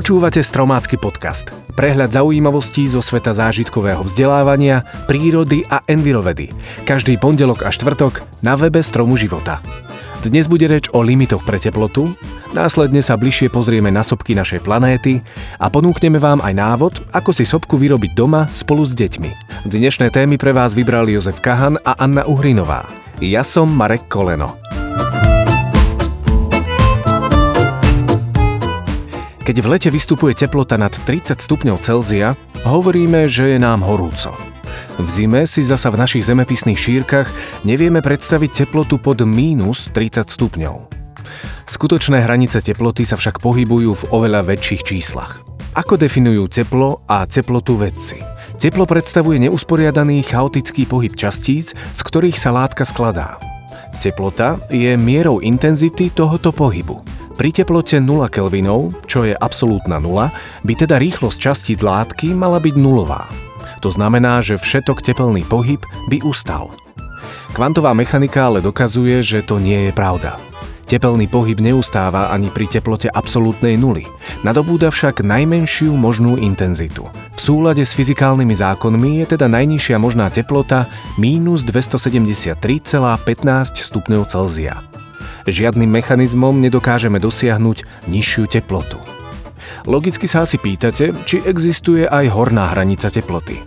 Počúvate Stromácky podcast. Prehľad zaujímavostí zo sveta zážitkového vzdelávania, prírody a envirovedy. Každý pondelok a štvrtok na webe Stromu života. Dnes bude reč o limitoch pre teplotu, následne sa bližšie pozrieme na sopky našej planéty a ponúkneme vám aj návod, ako si sopku vyrobiť doma spolu s deťmi. Dnešné témy pre vás vybrali Jozef Kahan a Anna Uhrinová. Ja som Marek Koleno. Keď v lete vystupuje teplota nad 30 stupňov Celzia, hovoríme, že je nám horúco. V zime si zasa v našich zemepisných šírkach nevieme predstaviť teplotu pod mínus 30 stupňov. Skutočné hranice teploty sa však pohybujú v oveľa väčších číslach. Ako definujú teplo a teplotu vedci? Teplo predstavuje neusporiadaný chaotický pohyb častíc, z ktorých sa látka skladá. Teplota je mierou intenzity tohoto pohybu. Pri teplote 0 kelvinov, čo je absolútna nula, by teda rýchlosť častíc látky mala byť nulová. To znamená, že všetok tepelný pohyb by ustal. Kvantová mechanika ale dokazuje, že to nie je pravda. Tepelný pohyb neustáva ani pri teplote absolútnej nuly. Nadobúda však najmenšiu možnú intenzitu. V súlade s fyzikálnymi zákonmi je teda najnižšia možná teplota mínus 273,15 stupňov Celzia žiadnym mechanizmom nedokážeme dosiahnuť nižšiu teplotu. Logicky sa asi pýtate, či existuje aj horná hranica teploty.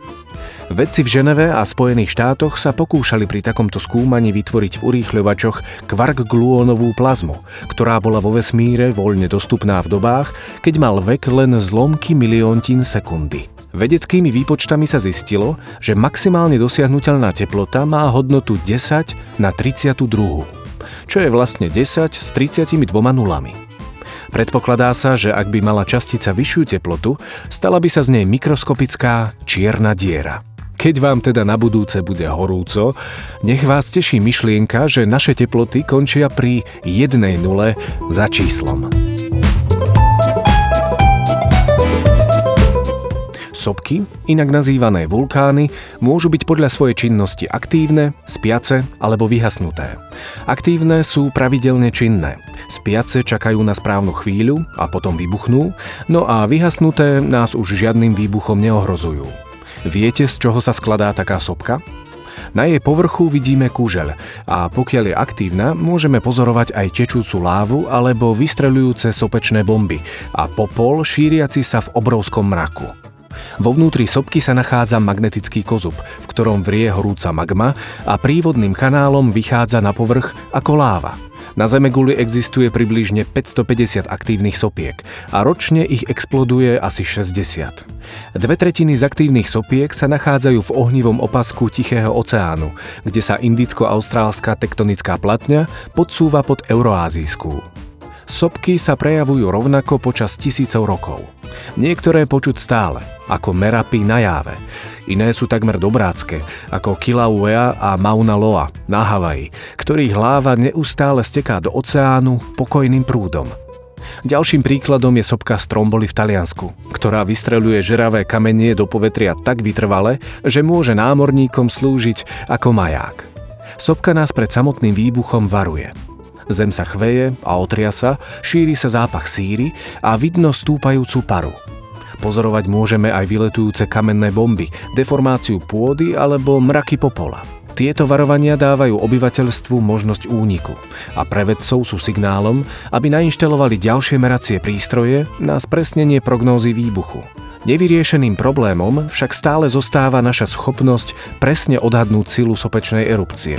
Vedci v Ženeve a Spojených štátoch sa pokúšali pri takomto skúmaní vytvoriť v urýchľovačoch kvark-gluónovú plazmu, ktorá bola vo vesmíre voľne dostupná v dobách, keď mal vek len zlomky milióntin sekundy. Vedeckými výpočtami sa zistilo, že maximálne dosiahnutelná teplota má hodnotu 10 na 32 čo je vlastne 10 s 32 nulami. Predpokladá sa, že ak by mala častica vyššiu teplotu, stala by sa z nej mikroskopická čierna diera. Keď vám teda na budúce bude horúco, nech vás teší myšlienka, že naše teploty končia pri jednej nule za číslom. Sopky, inak nazývané vulkány, môžu byť podľa svojej činnosti aktívne, spiace alebo vyhasnuté. Aktívne sú pravidelne činné. Spiace čakajú na správnu chvíľu a potom vybuchnú, no a vyhasnuté nás už žiadnym výbuchom neohrozujú. Viete, z čoho sa skladá taká sopka? Na jej povrchu vidíme kúžeľ a pokiaľ je aktívna, môžeme pozorovať aj tečúcu lávu alebo vystreľujúce sopečné bomby a popol šíriaci sa v obrovskom mraku. Vo vnútri sopky sa nachádza magnetický kozub, v ktorom vrie horúca magma a prívodným kanálom vychádza na povrch ako láva. Na Zemeguli existuje približne 550 aktívnych sopiek a ročne ich exploduje asi 60. Dve tretiny z aktívnych sopiek sa nachádzajú v ohnivom opasku Tichého oceánu, kde sa indicko-austrálska tektonická platňa podsúva pod euroázijskú. Sopky sa prejavujú rovnako počas tisícov rokov. Niektoré počuť stále, ako merapy na jáve. Iné sú takmer dobrácké, ako Kilauea a Mauna Loa na Havaji, ktorých láva neustále steká do oceánu pokojným prúdom. Ďalším príkladom je sopka Stromboli v Taliansku, ktorá vystreľuje žeravé kamenie do povetria tak vytrvale, že môže námorníkom slúžiť ako maják. Sopka nás pred samotným výbuchom varuje – Zem sa chveje a otriasa, šíri sa zápach síry a vidno stúpajúcu paru. Pozorovať môžeme aj vyletujúce kamenné bomby, deformáciu pôdy alebo mraky popola. Tieto varovania dávajú obyvateľstvu možnosť úniku a pre vedcov sú signálom, aby nainštalovali ďalšie meracie prístroje na spresnenie prognózy výbuchu. Nevyriešeným problémom však stále zostáva naša schopnosť presne odhadnúť silu sopečnej erupcie.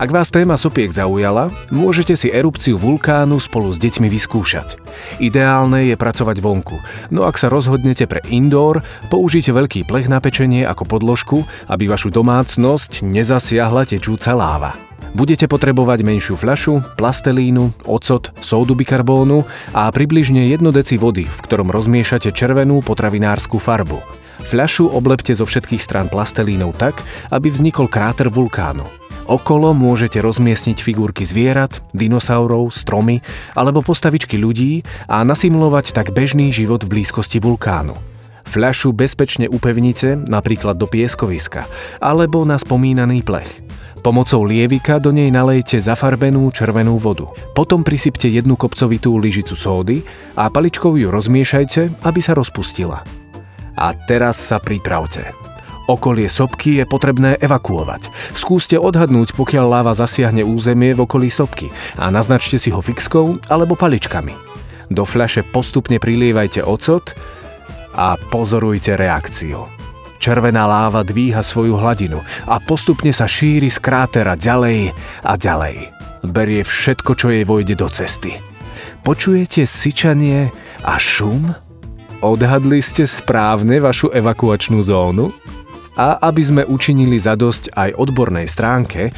Ak vás téma sopiek zaujala, môžete si erupciu vulkánu spolu s deťmi vyskúšať. Ideálne je pracovať vonku, no ak sa rozhodnete pre indoor, použite veľký plech na pečenie ako podložku, aby vašu domácnosť nezasiahla tečúca láva. Budete potrebovať menšiu fľašu, plastelínu, ocot, sódu bikarbónu a približne 1 deci vody, v ktorom rozmiešate červenú potravinárskú farbu. Fľašu oblepte zo všetkých strán plastelínou tak, aby vznikol kráter vulkánu. Okolo môžete rozmiestniť figurky zvierat, dinosaurov, stromy alebo postavičky ľudí a nasimulovať tak bežný život v blízkosti vulkánu. Fľašu bezpečne upevnite napríklad do pieskoviska alebo na spomínaný plech. Pomocou lievika do nej nalejte zafarbenú červenú vodu. Potom prisypte jednu kopcovitú lyžicu sódy a paličkou ju rozmiešajte, aby sa rozpustila. A teraz sa pripravte. Okolie sopky je potrebné evakuovať. Skúste odhadnúť, pokiaľ láva zasiahne územie v okolí sopky a naznačte si ho fixkou alebo paličkami. Do fľaše postupne prilievajte ocot a pozorujte reakciu. Červená láva dvíha svoju hladinu a postupne sa šíri z krátera ďalej a ďalej. Berie všetko, čo jej vojde do cesty. Počujete syčanie a šum? Odhadli ste správne vašu evakuačnú zónu? A aby sme učinili zadosť aj odbornej stránke,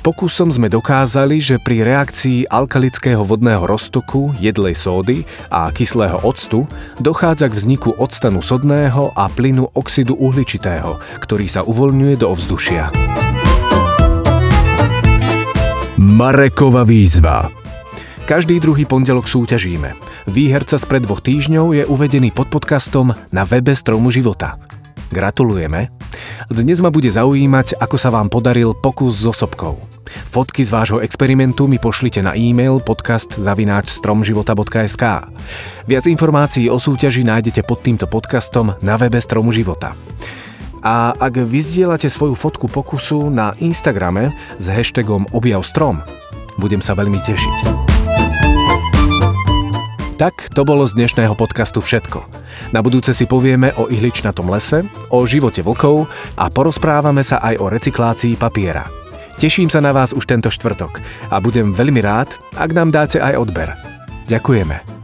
Pokusom sme dokázali, že pri reakcii alkalického vodného roztoku, jedlej sódy a kyslého octu dochádza k vzniku octanu sodného a plynu oxidu uhličitého, ktorý sa uvoľňuje do ovzdušia. Marekova výzva každý druhý pondelok súťažíme. Výherca spred dvoch týždňov je uvedený pod podcastom na webe Stromu života. Gratulujeme! Dnes ma bude zaujímať, ako sa vám podaril pokus s osobkou. Fotky z vášho experimentu mi pošlite na e-mail podcast.stromživota.sk Viac informácií o súťaži nájdete pod týmto podcastom na webe Stromu života. A ak vyzdielate svoju fotku pokusu na Instagrame s hashtagom objavstrom, budem sa veľmi tešiť. Tak to bolo z dnešného podcastu všetko. Na budúce si povieme o ihličnatom lese, o živote vlkov a porozprávame sa aj o recyklácii papiera. Teším sa na vás už tento štvrtok a budem veľmi rád, ak nám dáte aj odber. Ďakujeme.